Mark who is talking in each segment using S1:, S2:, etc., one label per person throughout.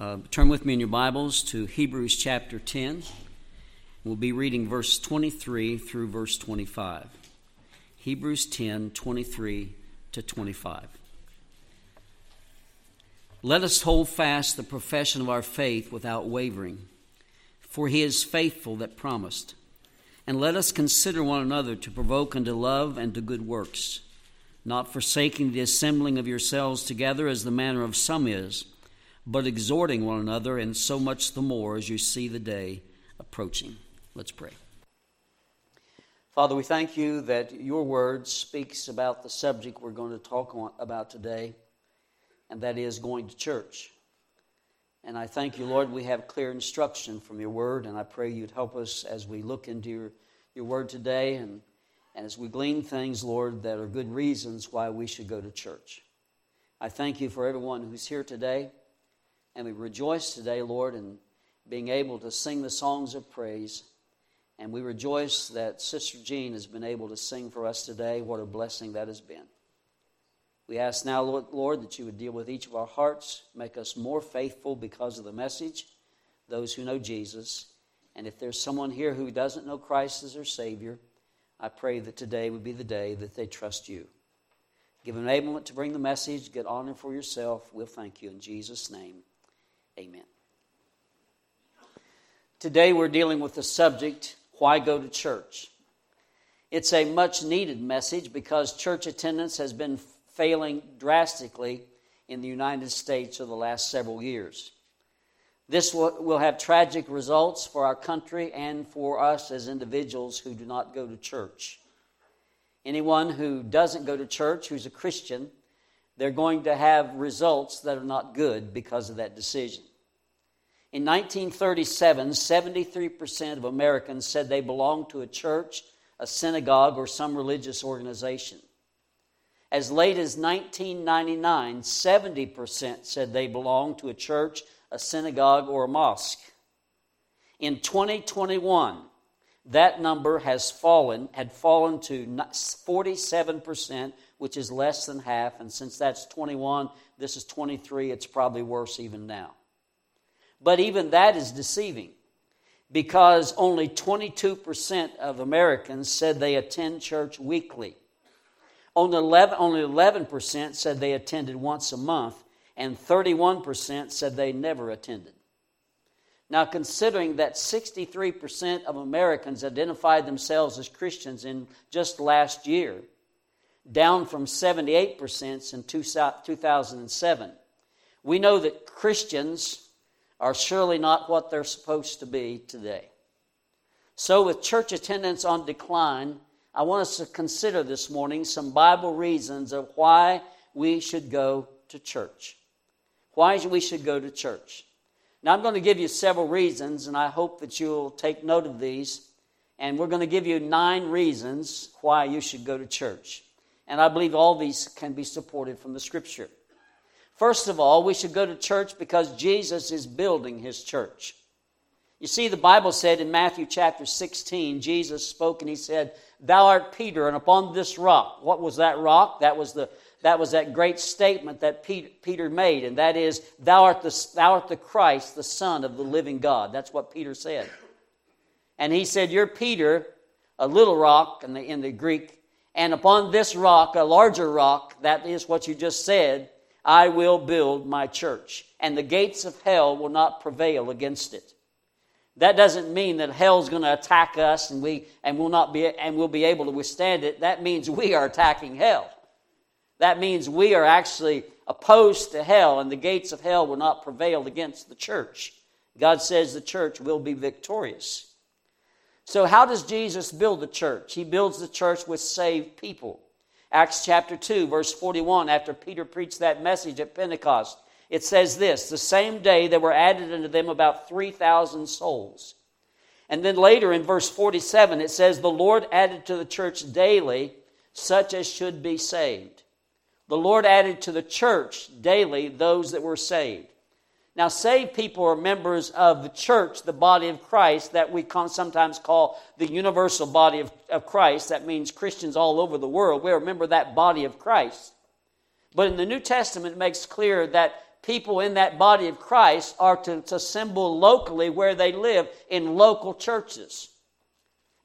S1: Uh, turn with me in your Bibles to Hebrews chapter 10. We'll be reading verse 23 through verse 25. Hebrews 10 23 to 25. Let us hold fast the profession of our faith without wavering, for he is faithful that promised. And let us consider one another to provoke unto love and to good works, not forsaking the assembling of yourselves together as the manner of some is but exhorting one another, and so much the more as you see the day approaching. Let's pray. Father, we thank you that your word speaks about the subject we're going to talk about today, and that is going to church. And I thank you, Lord, we have clear instruction from your word, and I pray you'd help us as we look into your, your word today and, and as we glean things, Lord, that are good reasons why we should go to church. I thank you for everyone who's here today. And we rejoice today, Lord, in being able to sing the songs of praise. And we rejoice that Sister Jean has been able to sing for us today. What a blessing that has been. We ask now, Lord, that you would deal with each of our hearts, make us more faithful because of the message, those who know Jesus. And if there's someone here who doesn't know Christ as their Savior, I pray that today would be the day that they trust you. Give enablement to bring the message, get honor for yourself. We'll thank you in Jesus' name. Amen. Today we're dealing with the subject why go to church? It's a much needed message because church attendance has been failing drastically in the United States over the last several years. This will have tragic results for our country and for us as individuals who do not go to church. Anyone who doesn't go to church, who's a Christian, they're going to have results that are not good because of that decision. In 1937, 73% of Americans said they belonged to a church, a synagogue, or some religious organization. As late as 1999, 70% said they belonged to a church, a synagogue, or a mosque. In 2021, that number has fallen, had fallen to 47%, which is less than half. And since that's 21, this is 23, it's probably worse even now. But even that is deceiving because only 22% of Americans said they attend church weekly. Only 11, only 11% said they attended once a month, and 31% said they never attended. Now, considering that 63% of Americans identified themselves as Christians in just last year, down from 78% in 2007. We know that Christians are surely not what they're supposed to be today. So, with church attendance on decline, I want us to consider this morning some Bible reasons of why we should go to church. Why we should go to church. Now, I'm going to give you several reasons, and I hope that you'll take note of these. And we're going to give you nine reasons why you should go to church. And I believe all these can be supported from the scripture. First of all, we should go to church because Jesus is building his church. You see, the Bible said in Matthew chapter 16, Jesus spoke and he said, Thou art Peter, and upon this rock. What was that rock? That was the that was that great statement that Peter made, and that is, Thou art the, thou art the Christ, the Son of the living God. That's what Peter said. And he said, You're Peter, a little rock in the, in the Greek, and upon this rock, a larger rock, that is what you just said, I will build my church, and the gates of hell will not prevail against it. That doesn't mean that hell's going to attack us and we and will not be and we'll be able to withstand it. That means we are attacking hell. That means we are actually opposed to hell, and the gates of hell will not prevail against the church. God says the church will be victorious. So, how does Jesus build the church? He builds the church with saved people. Acts chapter 2, verse 41, after Peter preached that message at Pentecost, it says this The same day there were added unto them about 3,000 souls. And then later in verse 47, it says, The Lord added to the church daily such as should be saved. The Lord added to the church daily those that were saved. Now, saved people are members of the church, the body of Christ, that we sometimes call the universal body of, of Christ. That means Christians all over the world. We remember that body of Christ. But in the New Testament, it makes clear that people in that body of Christ are to, to assemble locally where they live in local churches.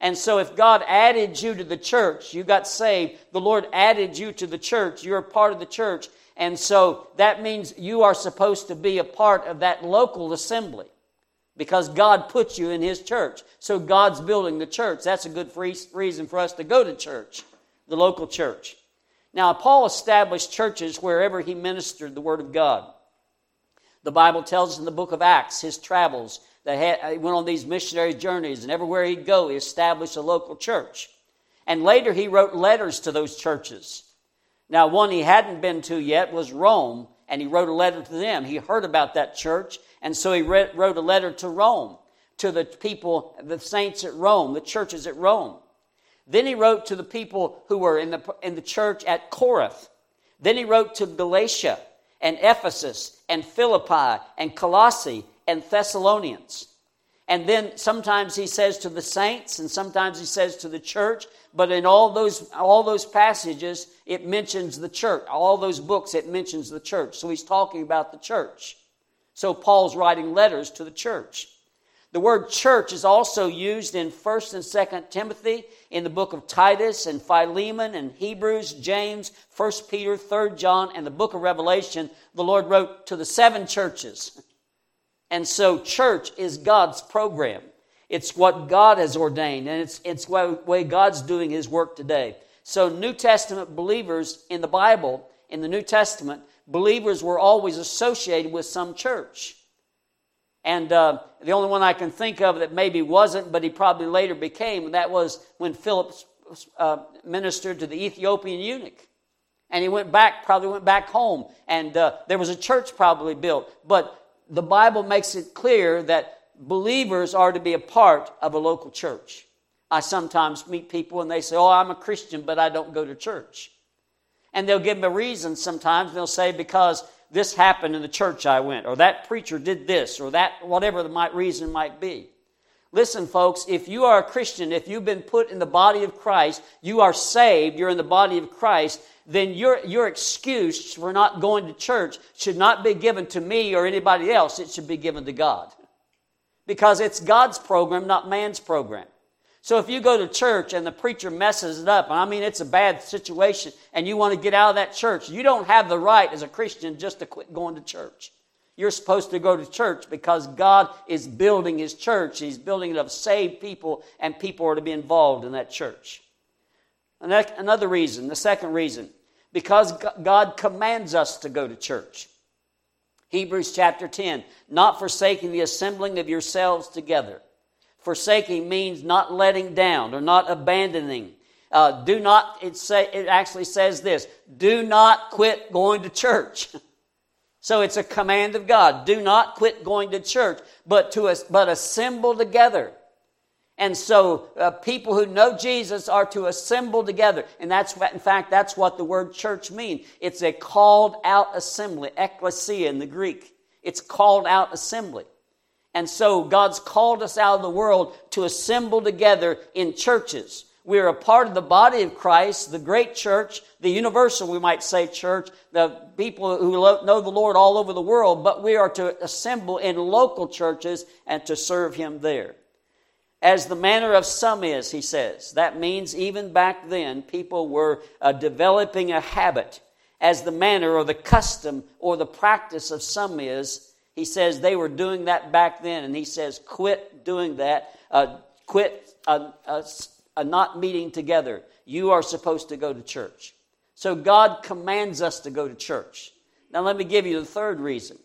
S1: And so, if God added you to the church, you got saved, the Lord added you to the church, you're a part of the church. And so that means you are supposed to be a part of that local assembly because God put you in His church. So God's building the church. That's a good reason for us to go to church, the local church. Now, Paul established churches wherever he ministered the Word of God. The Bible tells us in the book of Acts, his travels, that he went on these missionary journeys, and everywhere he'd go, he established a local church. And later he wrote letters to those churches. Now, one he hadn't been to yet was Rome, and he wrote a letter to them. He heard about that church, and so he wrote a letter to Rome, to the people, the saints at Rome, the churches at Rome. Then he wrote to the people who were in the, in the church at Corinth. Then he wrote to Galatia and Ephesus and Philippi and Colossae and Thessalonians. And then sometimes he says to the saints and sometimes he says to the church, but in all those, all those passages, it mentions the church. All those books, it mentions the church. So he's talking about the church. So Paul's writing letters to the church. The word church is also used in 1st and 2nd Timothy, in the book of Titus and Philemon and Hebrews, James, 1st Peter, 3rd John, and the book of Revelation. The Lord wrote to the seven churches. And so church is God's program. It's what God has ordained, and it's, it's the way God's doing His work today. So, New Testament believers in the Bible, in the New Testament, believers were always associated with some church. And uh, the only one I can think of that maybe wasn't, but he probably later became, that was when Philip uh, ministered to the Ethiopian eunuch. And he went back, probably went back home. And uh, there was a church probably built. But the Bible makes it clear that believers are to be a part of a local church. I sometimes meet people and they say, Oh, I'm a Christian, but I don't go to church. And they'll give me a reason sometimes. They'll say, Because this happened in the church I went, or that preacher did this, or that, whatever the might, reason might be. Listen, folks, if you are a Christian, if you've been put in the body of Christ, you are saved, you're in the body of Christ, then your, your excuse for not going to church should not be given to me or anybody else. It should be given to God. Because it's God's program, not man's program. So if you go to church and the preacher messes it up, and I mean it's a bad situation, and you want to get out of that church, you don't have the right as a Christian just to quit going to church. You're supposed to go to church because God is building His church. He's building it of saved people, and people are to be involved in that church. Another reason, the second reason, because God commands us to go to church. Hebrews chapter 10, not forsaking the assembling of yourselves together Forsaking means not letting down or not abandoning. Uh, do not, it, say, it actually says this do not quit going to church. so it's a command of God. Do not quit going to church, but, to, us, but assemble together. And so uh, people who know Jesus are to assemble together. And that's, what, in fact, that's what the word church means. It's a called out assembly, ecclesia in the Greek. It's called out assembly. And so God's called us out of the world to assemble together in churches. We are a part of the body of Christ, the great church, the universal, we might say, church, the people who know the Lord all over the world, but we are to assemble in local churches and to serve Him there. As the manner of some is, he says. That means even back then, people were uh, developing a habit. As the manner or the custom or the practice of some is, he says they were doing that back then, and he says, quit doing that. Uh, quit uh, uh, not meeting together. You are supposed to go to church. So God commands us to go to church. Now, let me give you the third reason.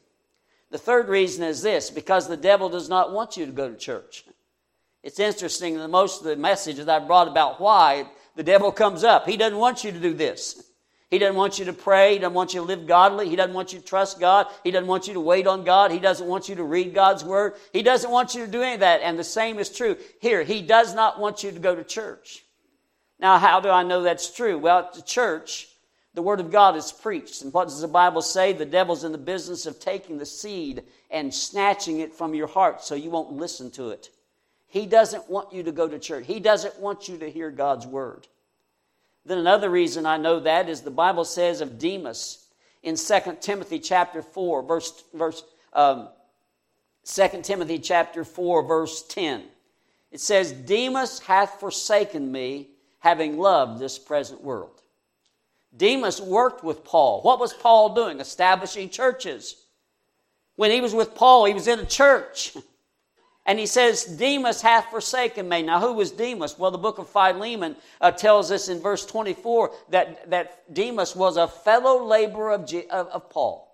S1: The third reason is this because the devil does not want you to go to church. It's interesting that most of the messages I brought about why the devil comes up. He doesn't want you to do this. He doesn't want you to pray. He doesn't want you to live godly. He doesn't want you to trust God. He doesn't want you to wait on God. He doesn't want you to read God's word. He doesn't want you to do any of that. And the same is true here. He does not want you to go to church. Now, how do I know that's true? Well, at the church, the word of God is preached. And what does the Bible say? The devil's in the business of taking the seed and snatching it from your heart so you won't listen to it. He doesn't want you to go to church. He doesn't want you to hear God's word. Then another reason I know that is the Bible says of Demas in 2 Timothy chapter 4, verse, verse um, 2 Timothy chapter 4, verse 10. It says, Demas hath forsaken me, having loved this present world. Demas worked with Paul. What was Paul doing? Establishing churches. When he was with Paul, he was in a church. And he says, Demas hath forsaken me. Now, who was Demas? Well, the book of Philemon uh, tells us in verse 24 that, that Demas was a fellow laborer of, G, of, of Paul.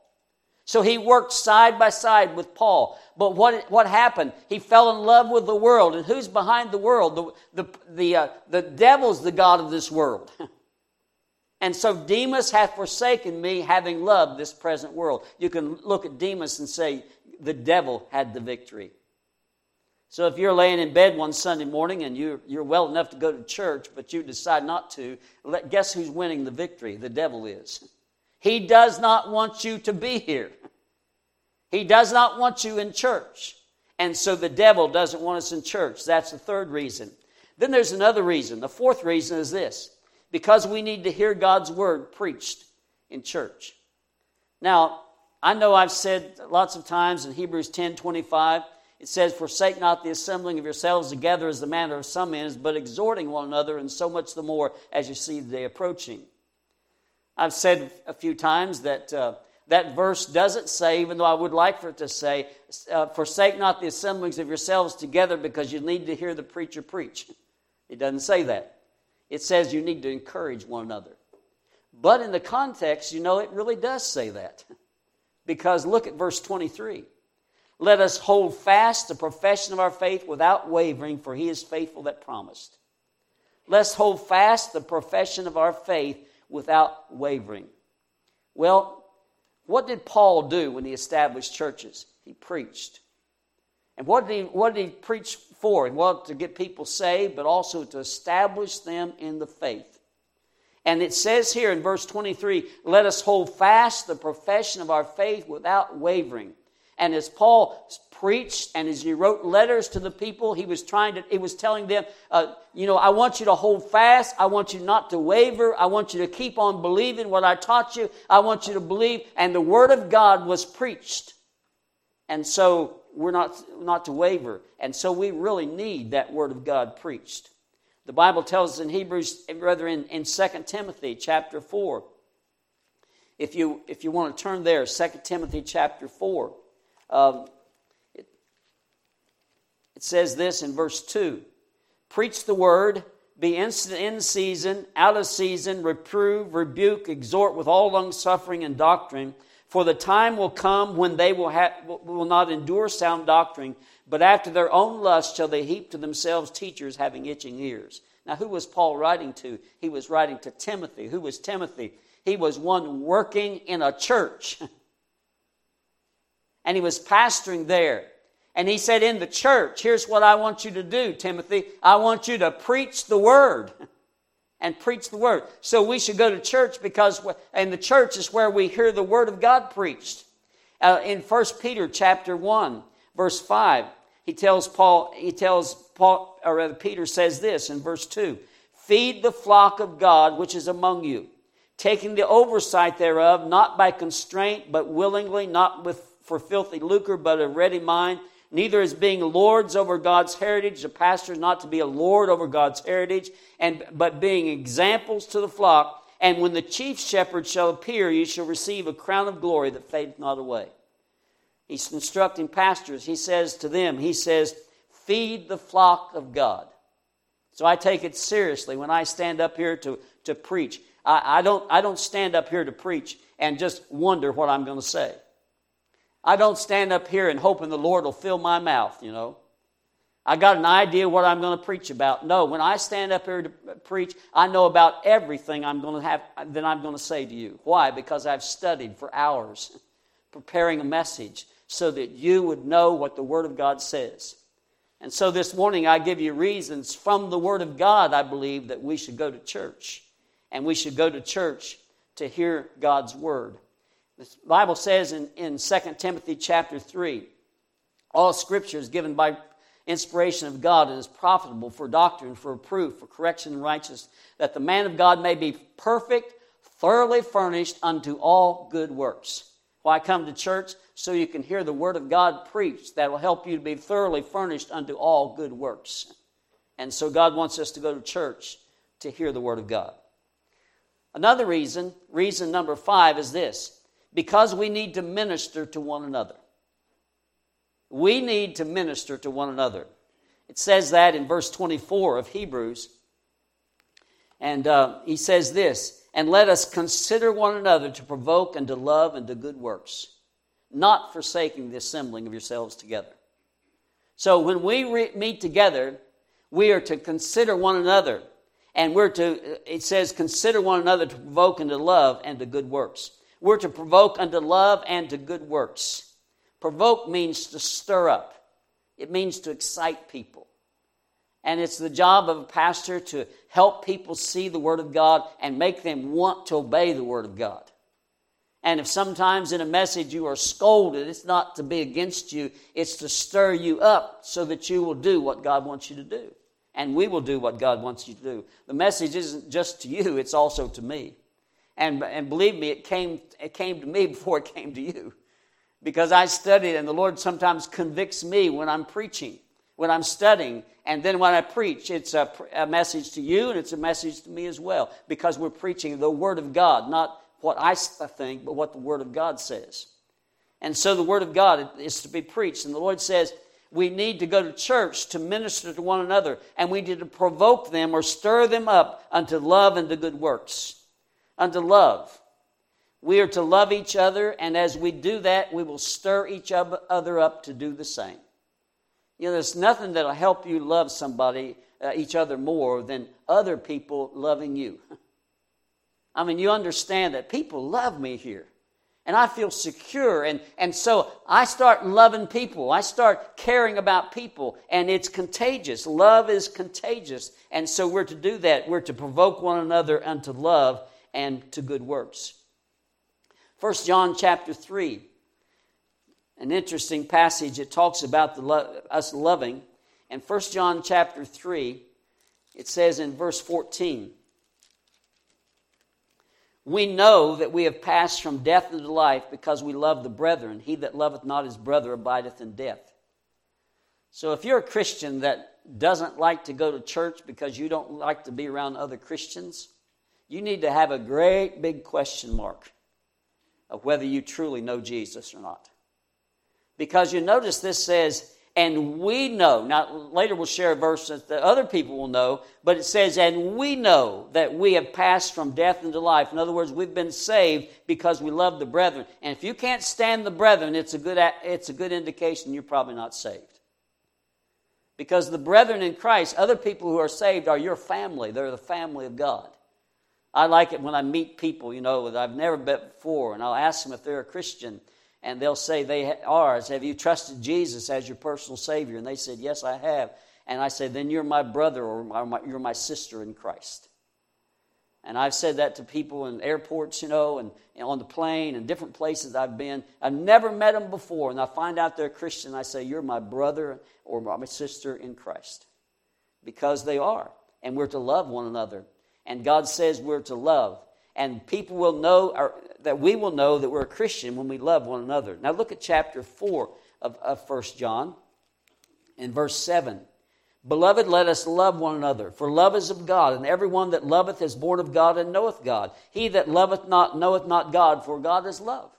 S1: So he worked side by side with Paul. But what, what happened? He fell in love with the world. And who's behind the world? The, the, the, uh, the devil's the God of this world. and so Demas hath forsaken me, having loved this present world. You can look at Demas and say, the devil had the victory. So if you're laying in bed one Sunday morning and you're, you're well enough to go to church, but you decide not to, guess who's winning the victory? The devil is. He does not want you to be here. He does not want you in church. And so the devil doesn't want us in church. That's the third reason. Then there's another reason. The fourth reason is this because we need to hear God's word preached in church. Now, I know I've said lots of times in Hebrews 10 25, it says, Forsake not the assembling of yourselves together as the manner of some is, but exhorting one another, and so much the more as you see the day approaching. I've said a few times that uh, that verse doesn't say, even though I would like for it to say, uh, Forsake not the assemblings of yourselves together because you need to hear the preacher preach. It doesn't say that. It says you need to encourage one another. But in the context, you know, it really does say that. Because look at verse 23. Let us hold fast the profession of our faith without wavering, for he is faithful that promised. Let's hold fast the profession of our faith without wavering. Well, what did Paul do when he established churches? He preached. And what did he, what did he preach for? Well, to get people saved, but also to establish them in the faith. And it says here in verse 23 let us hold fast the profession of our faith without wavering. And as Paul preached and as he wrote letters to the people, he was trying to, he was telling them, uh, you know, I want you to hold fast. I want you not to waver. I want you to keep on believing what I taught you. I want you to believe. And the word of God was preached. And so we're not, not to waver. And so we really need that word of God preached. The Bible tells us in Hebrews, rather in, in 2 Timothy chapter 4. If you, if you want to turn there, 2 Timothy chapter 4. Um, it, it says this in verse 2 Preach the word, be instant in season, out of season, reprove, rebuke, exhort with all long suffering and doctrine. For the time will come when they will, have, will not endure sound doctrine, but after their own lust shall they heap to themselves teachers having itching ears. Now, who was Paul writing to? He was writing to Timothy. Who was Timothy? He was one working in a church. and he was pastoring there. And he said, In the church, here's what I want you to do, Timothy. I want you to preach the word. and preach the word. So we should go to church because, and the church is where we hear the word of God preached. Uh, in 1 Peter chapter 1, verse 5, he tells Paul, he tells Paul, or rather Peter says this in verse 2 Feed the flock of God which is among you, taking the oversight thereof, not by constraint, but willingly, not with for filthy lucre, but a ready mind. Neither as being lords over God's heritage. The pastor is not to be a lord over God's heritage, and but being examples to the flock. And when the chief shepherd shall appear, you shall receive a crown of glory that fadeth not away. He's instructing pastors. He says to them, He says, feed the flock of God. So I take it seriously when I stand up here to, to preach. I, I, don't, I don't stand up here to preach and just wonder what I'm going to say. I don't stand up here and hoping the Lord will fill my mouth, you know. I got an idea what I'm going to preach about. No, when I stand up here to preach, I know about everything I'm going to have that I'm going to say to you. Why? Because I've studied for hours preparing a message so that you would know what the Word of God says. And so this morning I give you reasons from the Word of God, I believe, that we should go to church. And we should go to church to hear God's Word. The Bible says in, in 2 Timothy chapter 3 all scripture is given by inspiration of God and is profitable for doctrine, for proof, for correction and righteousness, that the man of God may be perfect, thoroughly furnished unto all good works. Why come to church? So you can hear the Word of God preached. That will help you to be thoroughly furnished unto all good works. And so God wants us to go to church to hear the Word of God. Another reason, reason number five, is this because we need to minister to one another. We need to minister to one another. It says that in verse 24 of Hebrews. And uh, he says this And let us consider one another to provoke and to love and to good works, not forsaking the assembling of yourselves together. So when we re- meet together, we are to consider one another. And we're to, it says, consider one another to provoke unto love and to good works. We're to provoke unto love and to good works. Provoke means to stir up, it means to excite people. And it's the job of a pastor to help people see the Word of God and make them want to obey the Word of God. And if sometimes in a message you are scolded, it's not to be against you, it's to stir you up so that you will do what God wants you to do. And we will do what God wants you to do. The message isn't just to you, it's also to me. And, and believe me, it came, it came to me before it came to you. Because I studied, and the Lord sometimes convicts me when I'm preaching, when I'm studying, and then when I preach, it's a, a, message to you and it's a message to me as well. Because we're preaching the Word of God, not what I think, but what the Word of God says. And so the Word of God is to be preached, and the Lord says, we need to go to church to minister to one another, and we need to provoke them or stir them up unto love and to good works. Unto love. We are to love each other, and as we do that, we will stir each other up to do the same. You know, there's nothing that'll help you love somebody, uh, each other more than other people loving you. I mean, you understand that people love me here. And I feel secure. And, and so I start loving people. I start caring about people. And it's contagious. Love is contagious. And so we're to do that. We're to provoke one another unto love and to good works. 1 John chapter 3, an interesting passage. It talks about the lo- us loving. And 1 John chapter 3, it says in verse 14, we know that we have passed from death into life because we love the brethren. He that loveth not his brother abideth in death. So if you're a Christian that doesn't like to go to church because you don't like to be around other Christians, you need to have a great big question mark of whether you truly know Jesus or not. Because you notice this says, and we know. Now, later we'll share a verse that other people will know, but it says, and we know that we have passed from death into life. In other words, we've been saved because we love the brethren. And if you can't stand the brethren, it's a good, it's a good indication you're probably not saved. Because the brethren in Christ, other people who are saved, are your family. They're the family of God. I like it when I meet people, you know, that I've never met before, and I'll ask them if they're a Christian, and they'll say they are. I say, Have you trusted Jesus as your personal Savior? And they said, Yes, I have. And I say, Then you're my brother or my, you're my sister in Christ. And I've said that to people in airports, you know, and, and, on the plane and different places I've been. I've never met them before, and I find out they're Christian. I say, You're my brother or my sister in Christ. Because they are. And we're to love one another and God says we're to love. And people will know, or, that we will know that we're a Christian when we love one another. Now look at chapter 4 of, of 1 John in verse 7. Beloved, let us love one another, for love is of God, and everyone that loveth is born of God and knoweth God. He that loveth not knoweth not God, for God is love.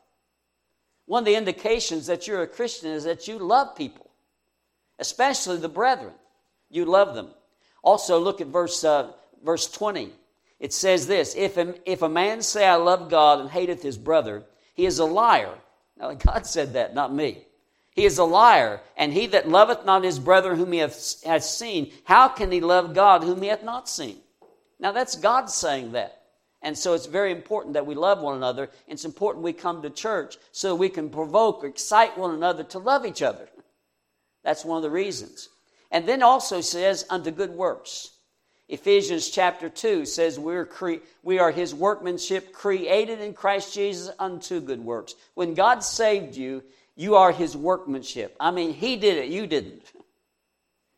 S1: One of the indications that you're a Christian is that you love people, especially the brethren. You love them. Also, look at verse uh, verse 20. It says this if a, if a man say, I love God and hateth his brother, he is a liar. Now, God said that, not me. He is a liar, and he that loveth not his brother whom he hath, hath seen, how can he love God whom he hath not seen? Now, that's God saying that. And so it's very important that we love one another. It's important we come to church so we can provoke or excite one another to love each other. That's one of the reasons. And then also says, unto good works. Ephesians chapter 2 says we're cre- we are his workmanship created in Christ Jesus unto good works. When God saved you, you are his workmanship. I mean, he did it, you didn't.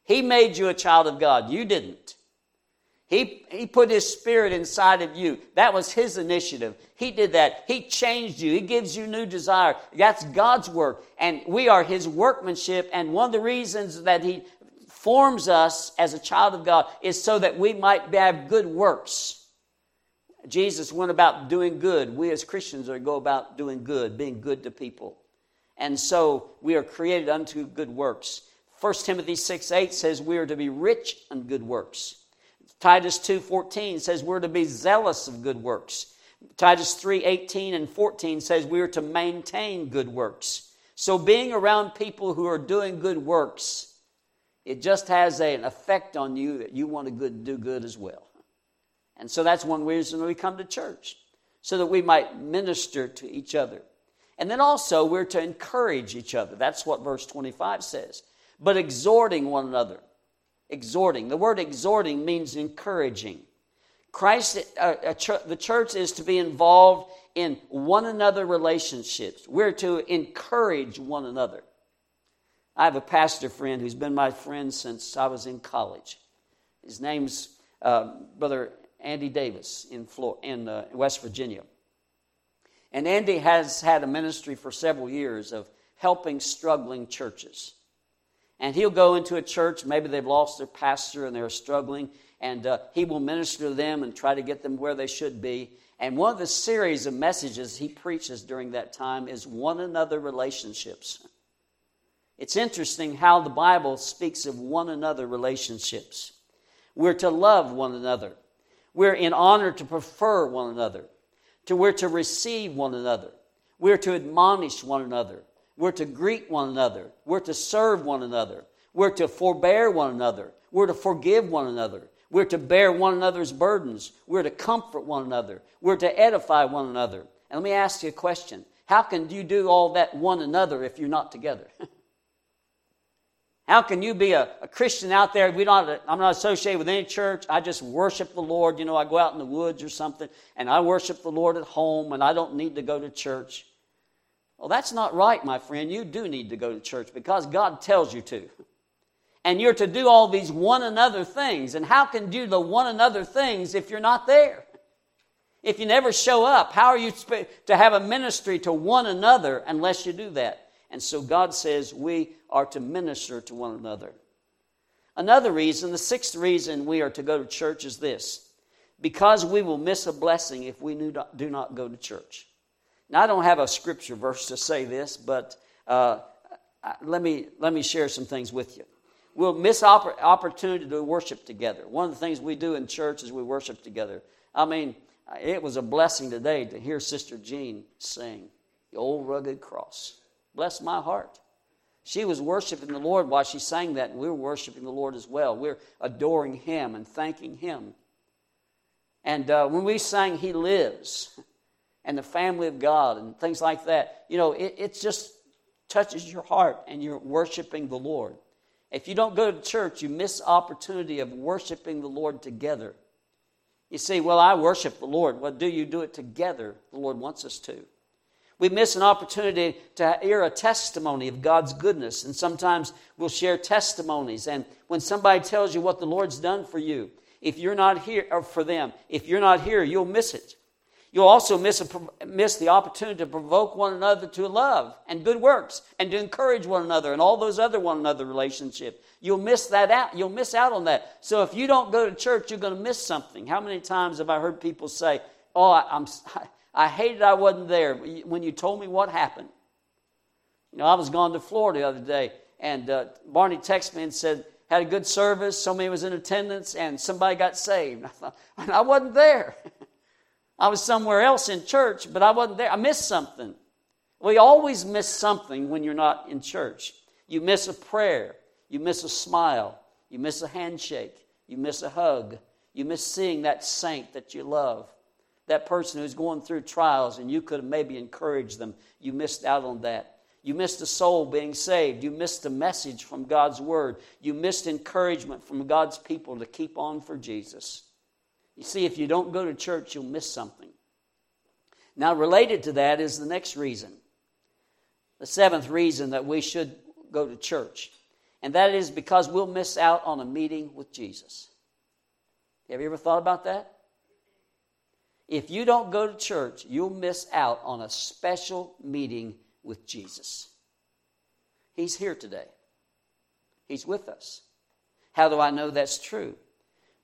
S1: He made you a child of God, you didn't. He, he put His Spirit inside of you. That was His initiative. He did that. He changed you. He gives you new desire. That's God's work. And we are His workmanship. And one of the reasons that He forms us as a child of God is so that we might have good works. Jesus went about doing good. We as Christians are go about doing good, being good to people. And so we are created unto good works. 1 Timothy 6 8 says we are to be rich in good works. Titus 2:14 says we're to be zealous of good works. Titus 3:18 and 14 says we are to maintain good works. So being around people who are doing good works, it just has an effect on you that you want to good, do good as well. And so that's one reason we come to church, so that we might minister to each other. And then also we're to encourage each other. That's what verse 25 says. But exhorting one another exhorting. The word exhorting means encouraging. Christ, uh, ch- the church is to be involved in one another relationships. We're to encourage one another. I have a pastor friend who's been my friend since I was in college. His name's uh, Brother Andy Davis in, in uh, West Virginia. And Andy has had a ministry for several years of helping struggling churches. And he'll go into a church, maybe they've lost their pastor and they're struggling, and uh, he will minister to them and try to get them where they should be. And one of the series of messages he preaches during that time is one another relationships. It's interesting how the Bible speaks of one another relationships. We're to love one another. We're in honor to prefer one another. To we're to receive one another. We're to admonish one another. We're to greet one another. We're to serve one another. We're to forbear one another. We're to forgive one another. We're to bear one another's burdens. We're to comfort one another. We're to edify one another. And let me ask you a question. How can you do all that one another if you're not together? How can you be a, a Christian out there? We don't, I'm not associated with any church. I just worship the Lord. You know, I go out in the woods or something and I worship the Lord at home and I don't need to go to church. Well, that's not right, my friend. You do need to go to church because God tells you to. And you're to do all these one another things. And how can you do the one another things if you're not there? If you never show up, how are you to have a ministry to one another unless you do that? And so God says we are to minister to one another. Another reason, the sixth reason we are to go to church is this because we will miss a blessing if we do not go to church. Now, I don't have a scripture verse to say this, but uh, let, me, let me share some things with you. We'll miss opp- opportunity to worship together. One of the things we do in church is we worship together. I mean, it was a blessing today to hear Sister Jean sing the old rugged cross. Bless my heart. She was worshiping the Lord while she sang that, and we were worshiping the Lord as well. We're adoring Him and thanking Him. And uh, when we sang He Lives, and the family of God and things like that. You know, it, it just touches your heart and you're worshiping the Lord. If you don't go to church, you miss opportunity of worshiping the Lord together. You say, Well, I worship the Lord. Well, do you do it together? The Lord wants us to. We miss an opportunity to hear a testimony of God's goodness, and sometimes we'll share testimonies. And when somebody tells you what the Lord's done for you, if you're not here, or for them, if you're not here, you'll miss it. You'll also miss, a, miss the opportunity to provoke one another to love and good works and to encourage one another and all those other one another relationships. You'll miss that out. You'll miss out on that. So if you don't go to church, you're going to miss something. How many times have I heard people say, "Oh, I, I'm, I hated I wasn't there when you told me what happened." You know, I was gone to Florida the other day, and uh, Barney texted me and said, "Had a good service. So many was in attendance, and somebody got saved." I thought, I wasn't there. I was somewhere else in church, but I wasn't there. I missed something. We always miss something when you're not in church. You miss a prayer, you miss a smile, you miss a handshake, you miss a hug, you miss seeing that saint that you love, that person who's going through trials, and you could have maybe encouraged them. You missed out on that. You missed a soul being saved. You missed a message from God's word. You missed encouragement from God's people to keep on for Jesus. You see, if you don't go to church, you'll miss something. Now, related to that is the next reason. The seventh reason that we should go to church. And that is because we'll miss out on a meeting with Jesus. Have you ever thought about that? If you don't go to church, you'll miss out on a special meeting with Jesus. He's here today, He's with us. How do I know that's true?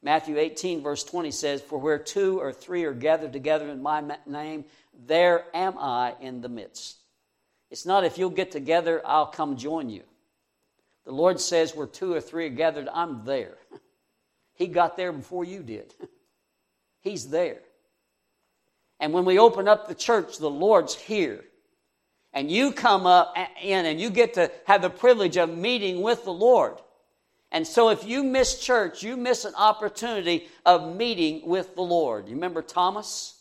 S1: Matthew 18, verse 20 says, For where two or three are gathered together in my name, there am I in the midst. It's not if you'll get together, I'll come join you. The Lord says, Where two or three are gathered, I'm there. He got there before you did. He's there. And when we open up the church, the Lord's here. And you come up in and you get to have the privilege of meeting with the Lord. And so if you miss church, you miss an opportunity of meeting with the Lord. You remember Thomas?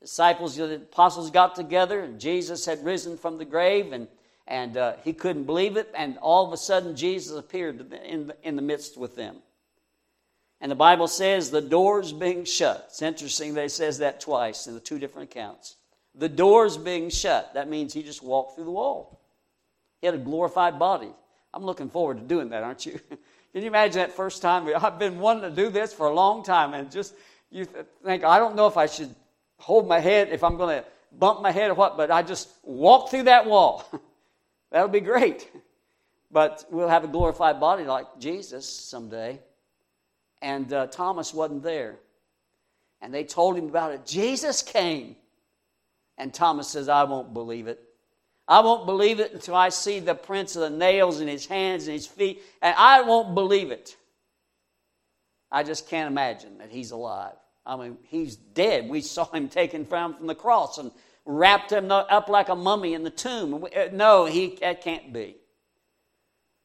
S1: Disciples, the apostles got together, and Jesus had risen from the grave, and, and uh, he couldn't believe it. And all of a sudden, Jesus appeared in the, in the midst with them. And the Bible says the doors being shut. It's interesting that it says that twice in the two different accounts. The doors being shut. That means he just walked through the wall. He had a glorified body. I'm looking forward to doing that, aren't you? Can you imagine that first time? I've been wanting to do this for a long time, and just you think, I don't know if I should hold my head, if I'm going to bump my head or what, but I just walk through that wall. That'll be great. But we'll have a glorified body like Jesus someday. And uh, Thomas wasn't there. And they told him about it. Jesus came. And Thomas says, I won't believe it. I won't believe it until I see the prints of the nails in his hands and his feet, and I won't believe it. I just can't imagine that he's alive. I mean, he's dead. We saw him taken from, from the cross and wrapped him up like a mummy in the tomb. Uh, no, he, that can't be.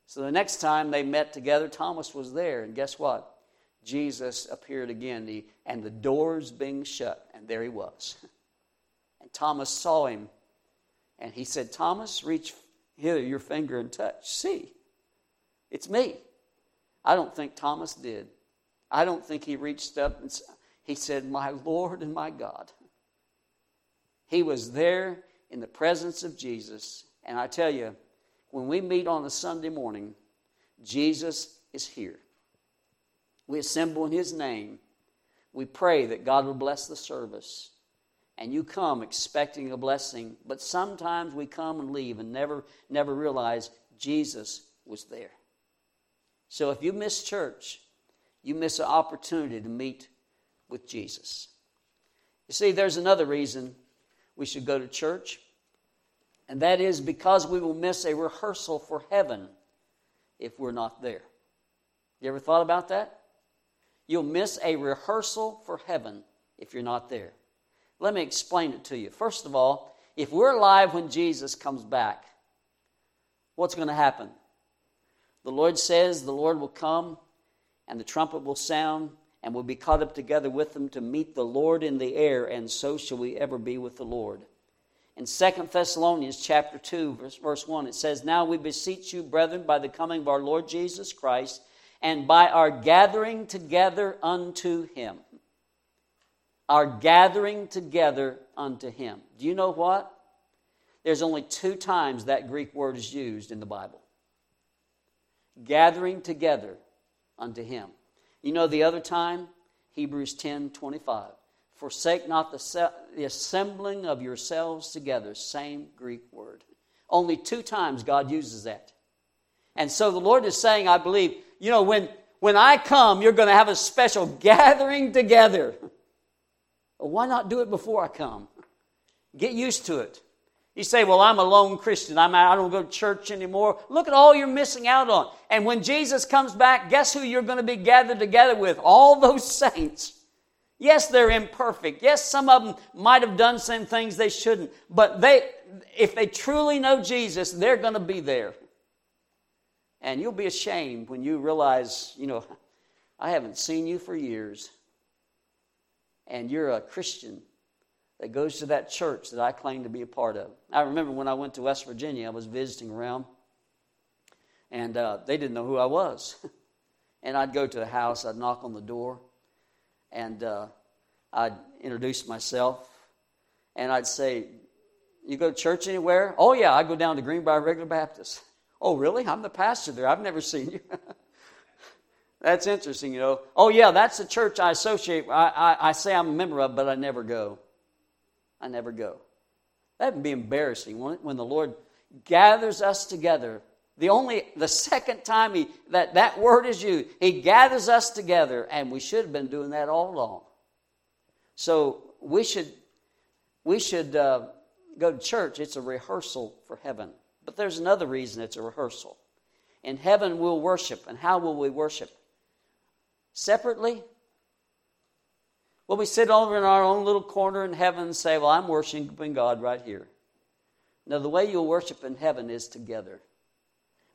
S1: So the next time they met together, Thomas was there, and guess what? Jesus appeared again, and the doors being shut, and there he was. And Thomas saw him and he said, Thomas, reach here your finger and touch. See, it's me. I don't think Thomas did. I don't think he reached up and he said, My Lord and my God. He was there in the presence of Jesus. And I tell you, when we meet on a Sunday morning, Jesus is here. We assemble in His name. We pray that God will bless the service and you come expecting a blessing, but sometimes we come and leave and never, never realize Jesus was there. So if you miss church, you miss an opportunity to meet with Jesus. You see, there's another reason we should go to church, and that is because we will miss a rehearsal for heaven if we're not there. You ever thought about that? You'll miss a rehearsal for heaven if you're not there. Let me explain it to you. First of all, if we're alive when Jesus comes back, what's going to happen? The Lord says the Lord will come and the trumpet will sound and we'll be caught up together with them to meet the Lord in the air, and so shall we ever be with the Lord. In 2 Thessalonians chapter 2, verse, verse 1, it says, Now we beseech you, brethren, by the coming of our Lord Jesus Christ, and by our gathering together unto him our gathering together unto Him. Do you know what? There's only two times that Greek word is used in the Bible gathering together unto Him. You know the other time? Hebrews 10 25. Forsake not the, the assembling of yourselves together. Same Greek word. Only two times God uses that. And so the Lord is saying, I believe, you know, when, when I come, you're going to have a special gathering together. Why not do it before I come? Get used to it. You say, Well, I'm a lone Christian. I'm, I don't go to church anymore. Look at all you're missing out on. And when Jesus comes back, guess who you're going to be gathered together with? All those saints. Yes, they're imperfect. Yes, some of them might have done some things they shouldn't. But they, if they truly know Jesus, they're going to be there. And you'll be ashamed when you realize, you know, I haven't seen you for years and you're a Christian that goes to that church that I claim to be a part of. I remember when I went to West Virginia, I was visiting around, and uh, they didn't know who I was. and I'd go to the house, I'd knock on the door, and uh, I'd introduce myself, and I'd say, You go to church anywhere? Oh, yeah, I go down to Greenbrier Regular Baptist. Oh, really? I'm the pastor there. I've never seen you. That's interesting, you know. Oh, yeah, that's the church I associate. I, I, I say I'm a member of, but I never go. I never go. That would be embarrassing, it? When the Lord gathers us together. The only, the second time he, that, that word is used, he gathers us together, and we should have been doing that all along. So we should, we should uh, go to church. It's a rehearsal for heaven. But there's another reason it's a rehearsal. In heaven, we'll worship. And how will we worship? Separately? Will we sit over in our own little corner in heaven and say, Well, I'm worshiping God right here? No, the way you'll worship in heaven is together.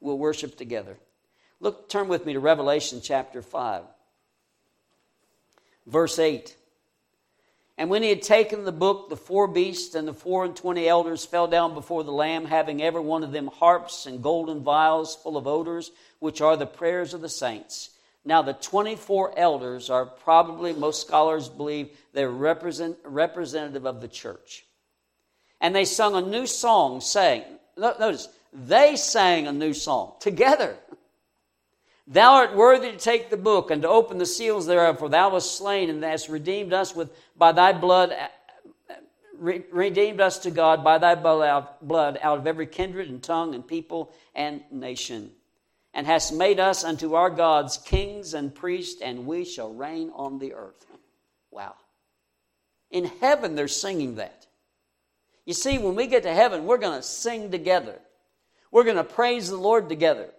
S1: We'll worship together. Look, turn with me to Revelation chapter 5, verse 8. And when he had taken the book, the four beasts and the four and twenty elders fell down before the Lamb, having every one of them harps and golden vials full of odors, which are the prayers of the saints. Now, the 24 elders are probably, most scholars believe, they're represent, representative of the church. And they sung a new song, saying, notice, they sang a new song together. Thou art worthy to take the book and to open the seals thereof, for thou wast slain and hast redeemed us with by thy blood, uh, re- redeemed us to God by thy blood out of every kindred and tongue and people and nation, and hast made us unto our gods kings and priests, and we shall reign on the earth. Wow! In heaven, they're singing that. You see, when we get to heaven, we're going to sing together. We're going to praise the Lord together.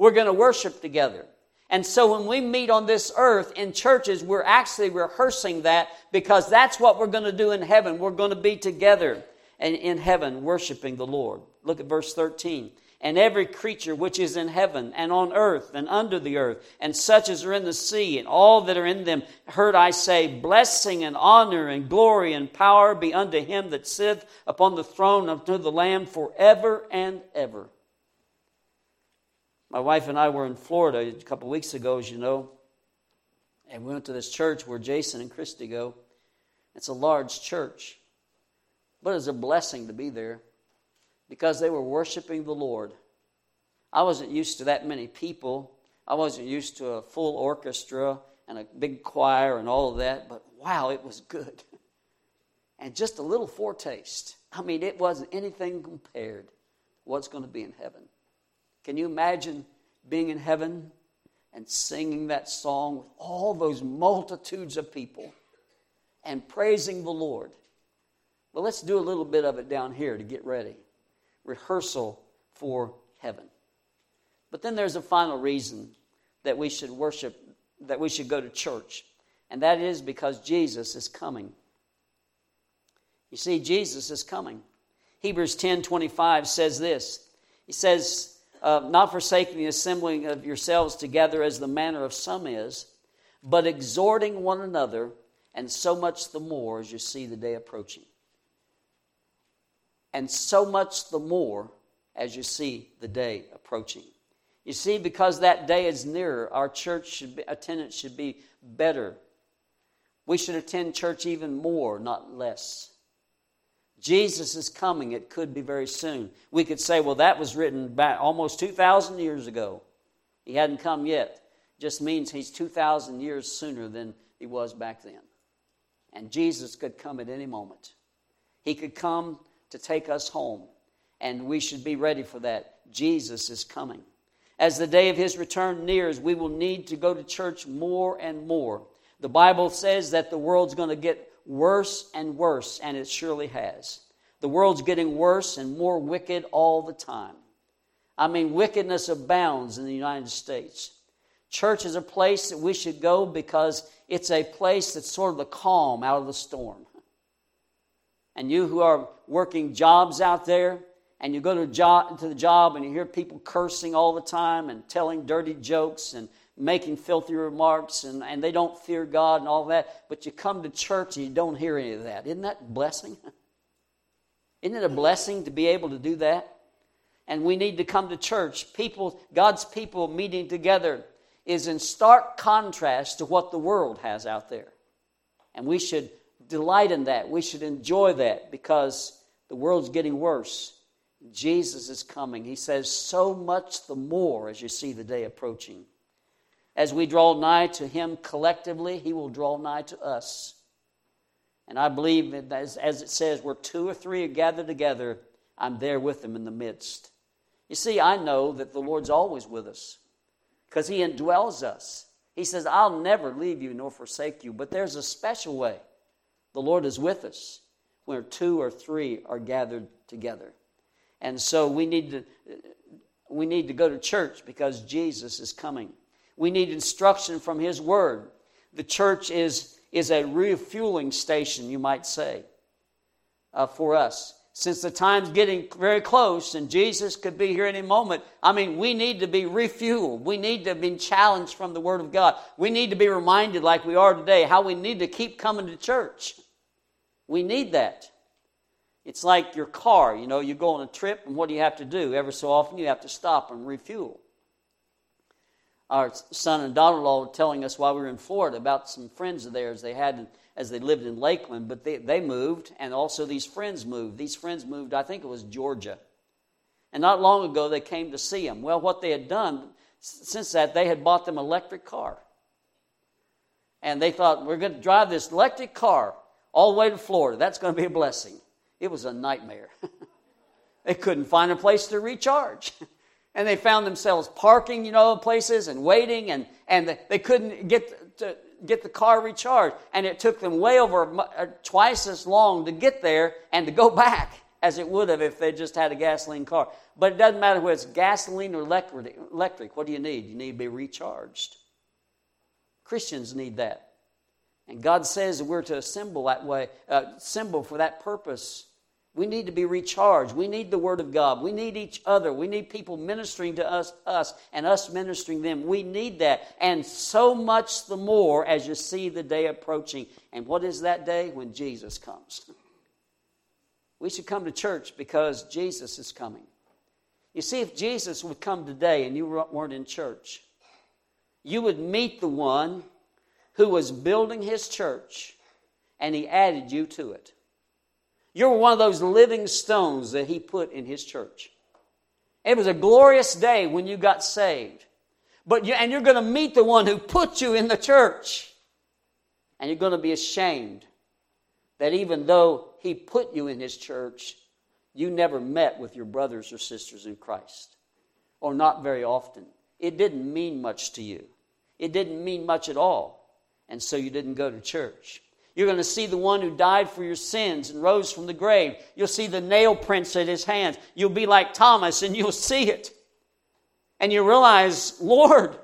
S1: We're going to worship together. And so when we meet on this earth in churches, we're actually rehearsing that because that's what we're going to do in heaven. We're going to be together and in heaven worshiping the Lord. Look at verse 13. And every creature which is in heaven and on earth and under the earth, and such as are in the sea, and all that are in them, heard I say, Blessing and honor and glory and power be unto him that sitteth upon the throne unto the Lamb forever and ever. My wife and I were in Florida a couple weeks ago, as you know, and we went to this church where Jason and Christy go. It's a large church, but it's a blessing to be there because they were worshiping the Lord. I wasn't used to that many people. I wasn't used to a full orchestra and a big choir and all of that, but wow, it was good. And just a little foretaste. I mean, it wasn't anything compared to what's going to be in heaven. Can you imagine being in heaven and singing that song with all those multitudes of people and praising the Lord? Well, let's do a little bit of it down here to get ready. Rehearsal for heaven. But then there's a final reason that we should worship, that we should go to church, and that is because Jesus is coming. You see, Jesus is coming. Hebrews 10 25 says this. He says, uh, not forsaking the assembling of yourselves together as the manner of some is, but exhorting one another, and so much the more as you see the day approaching. And so much the more as you see the day approaching. You see, because that day is nearer, our church should be, attendance should be better. We should attend church even more, not less. Jesus is coming. It could be very soon. We could say, well, that was written back almost 2,000 years ago. He hadn't come yet. Just means he's 2,000 years sooner than he was back then. And Jesus could come at any moment. He could come to take us home, and we should be ready for that. Jesus is coming. As the day of his return nears, we will need to go to church more and more. The Bible says that the world's going to get worse and worse, and it surely has. The world's getting worse and more wicked all the time. I mean, wickedness abounds in the United States. Church is a place that we should go because it's a place that's sort of the calm out of the storm. And you who are working jobs out there, and you go to, job, to the job and you hear people cursing all the time and telling dirty jokes and making filthy remarks and, and they don't fear God and all that, but you come to church and you don't hear any of that. Isn't that blessing? Isn't it a blessing to be able to do that? And we need to come to church. People, God's people meeting together is in stark contrast to what the world has out there. And we should delight in that. We should enjoy that because the world's getting worse. Jesus is coming. He says, so much the more as you see the day approaching. As we draw nigh to Him collectively, He will draw nigh to us. And I believe, as, as it says, where two or three are gathered together, I'm there with them in the midst. You see, I know that the Lord's always with us because He indwells us. He says, I'll never leave you nor forsake you. But there's a special way. The Lord is with us where two or three are gathered together. And so we need to we need to go to church because Jesus is coming. We need instruction from his word. The church is is a refueling station, you might say, uh, for us. Since the time's getting very close and Jesus could be here any moment, I mean, we need to be refueled. We need to be challenged from the Word of God. We need to be reminded, like we are today, how we need to keep coming to church. We need that. It's like your car, you know, you go on a trip, and what do you have to do? Every so often, you have to stop and refuel. Our son and daughter in law were telling us while we were in Florida about some friends of theirs they had as they lived in Lakeland, but they, they moved, and also these friends moved. These friends moved, I think it was Georgia. And not long ago, they came to see them. Well, what they had done since that, they had bought them an electric car. And they thought, we're going to drive this electric car all the way to Florida. That's going to be a blessing. It was a nightmare. they couldn't find a place to recharge. and they found themselves parking, you know, places and waiting, and, and they couldn't get to, get the car recharged. And it took them way over uh, twice as long to get there and to go back as it would have if they just had a gasoline car. But it doesn't matter whether it's gasoline or electric. What do you need? You need to be recharged. Christians need that. And God says we're to assemble that way, uh, symbol for that purpose. We need to be recharged. We need the Word of God. We need each other. We need people ministering to us, us, and us ministering them. We need that. And so much the more as you see the day approaching. And what is that day? When Jesus comes. We should come to church because Jesus is coming. You see, if Jesus would come today and you weren't in church, you would meet the one who was building his church and he added you to it. You're one of those living stones that he put in his church. It was a glorious day when you got saved. But you, and you're going to meet the one who put you in the church. And you're going to be ashamed that even though he put you in his church, you never met with your brothers or sisters in Christ. Or not very often. It didn't mean much to you. It didn't mean much at all and so you didn't go to church. You're going to see the one who died for your sins and rose from the grave. You'll see the nail prints at his hands. You'll be like Thomas and you'll see it. And you realize, Lord,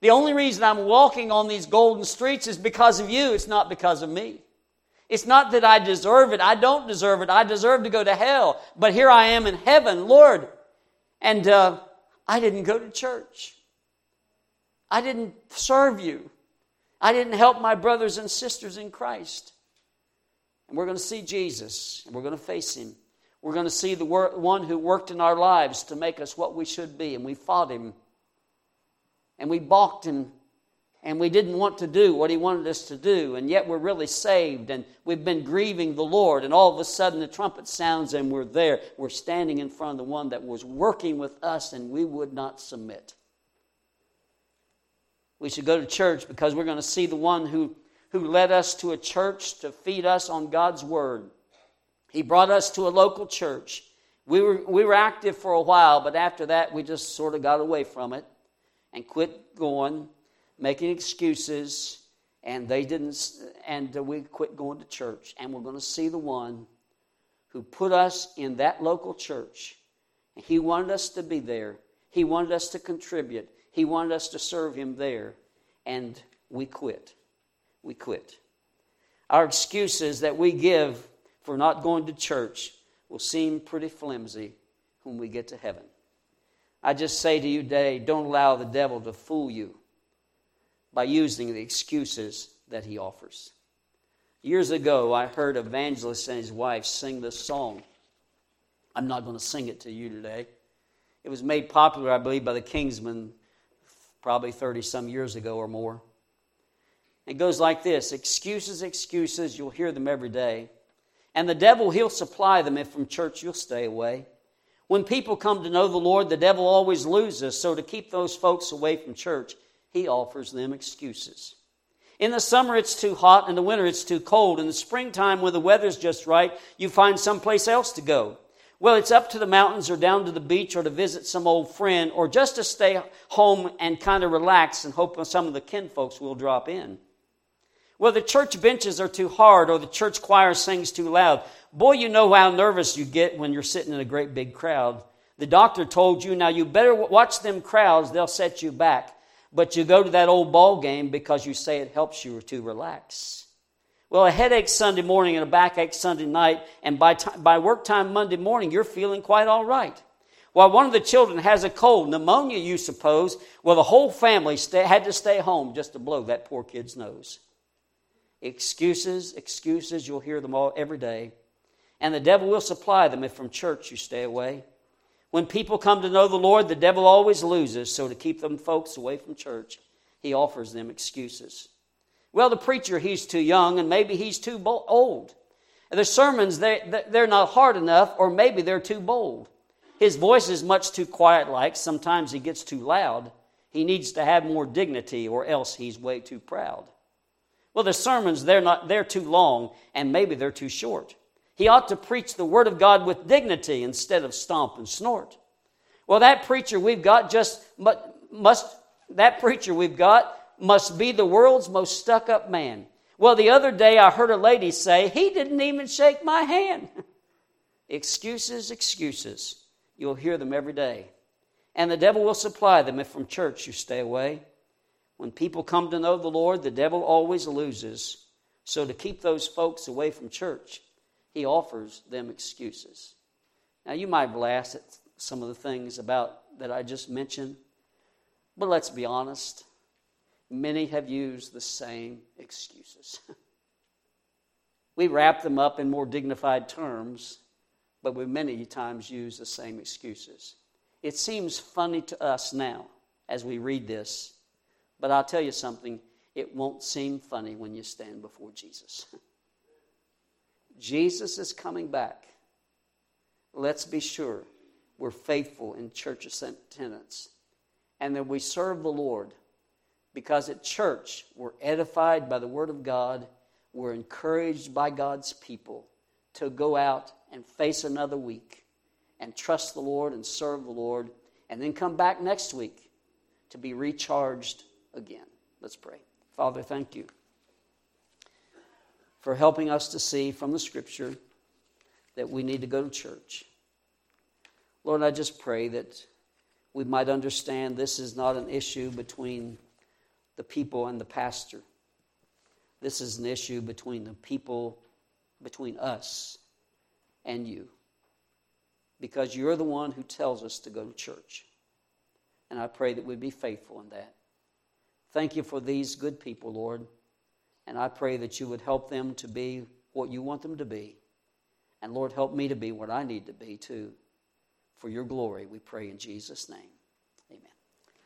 S1: the only reason I'm walking on these golden streets is because of you. It's not because of me. It's not that I deserve it. I don't deserve it. I deserve to go to hell. But here I am in heaven, Lord. And uh, I didn't go to church. I didn't serve you. I didn't help my brothers and sisters in Christ. And we're going to see Jesus, and we're going to face him. We're going to see the one who worked in our lives to make us what we should be, and we fought him. And we balked him, and we didn't want to do what he wanted us to do, and yet we're really saved, and we've been grieving the Lord, and all of a sudden the trumpet sounds, and we're there. We're standing in front of the one that was working with us, and we would not submit we should go to church because we're going to see the one who, who led us to a church to feed us on God's Word. He brought us to a local church. We were, we were active for a while, but after that, we just sort of got away from it and quit going, making excuses, and they didn't, and uh, we quit going to church. And we're going to see the one who put us in that local church. He wanted us to be there. He wanted us to contribute. He wanted us to serve Him there, and we quit. We quit. Our excuses that we give for not going to church will seem pretty flimsy when we get to heaven. I just say to you today don't allow the devil to fool you by using the excuses that he offers. Years ago, I heard evangelist and his wife sing this song. I'm not going to sing it to you today. It was made popular, I believe, by the Kingsmen probably 30 some years ago or more. It goes like this excuses, excuses, you'll hear them every day. And the devil, he'll supply them if from church you'll stay away. When people come to know the Lord, the devil always loses. So to keep those folks away from church, He offers them excuses. In the summer, it's too hot. In the winter, it's too cold. In the springtime, when the weather's just right, you find someplace else to go. Well, it's up to the mountains or down to the beach or to visit some old friend or just to stay home and kind of relax and hope some of the kinfolks will drop in. Well, the church benches are too hard or the church choir sings too loud. Boy, you know how nervous you get when you're sitting in a great big crowd. The doctor told you, now you better watch them crowds, they'll set you back. But you go to that old ball game because you say it helps you to relax. Well, a headache Sunday morning and a backache Sunday night, and by, t- by work time Monday morning, you're feeling quite all right. While one of the children has a cold, pneumonia, you suppose, well, the whole family stay, had to stay home just to blow that poor kid's nose. Excuses, excuses, you'll hear them all every day. And the devil will supply them if from church you stay away. When people come to know the Lord, the devil always loses, so to keep them folks away from church, he offers them excuses. Well, the preacher, he's too young, and maybe he's too old. The sermons, they, they're not hard enough, or maybe they're too bold. His voice is much too quiet like. Sometimes he gets too loud. He needs to have more dignity, or else he's way too proud. Well, the sermons, they're, not, they're too long, and maybe they're too short. He ought to preach the Word of God with dignity instead of stomp and snort. Well, that preacher we've got just must, that preacher we've got must be the world's most stuck up man. Well, the other day I heard a lady say, He didn't even shake my hand. excuses, excuses. You'll hear them every day. And the devil will supply them if from church you stay away. When people come to know the Lord, the devil always loses. So to keep those folks away from church, he offers them excuses. Now, you might blast at some of the things about that I just mentioned, but let's be honest many have used the same excuses. we wrap them up in more dignified terms, but we many times use the same excuses. It seems funny to us now as we read this, but I'll tell you something, it won't seem funny when you stand before Jesus. Jesus is coming back. Let's be sure we're faithful in church attendance and that we serve the Lord because at church, we're edified by the Word of God, we're encouraged by God's people to go out and face another week and trust the Lord and serve the Lord, and then come back next week to be recharged again. Let's pray. Father, thank you for helping us to see from the Scripture that we need to go to church. Lord, I just pray that we might understand this is not an issue between the people and the pastor. This is an issue between the people, between us and you. Because you're the one who tells us to go to church. And I pray that we be faithful in that. Thank you for these good people, Lord. And I pray that you would help them to be what you want them to be. And Lord, help me to be what I need to be too. For your glory, we pray in Jesus' name.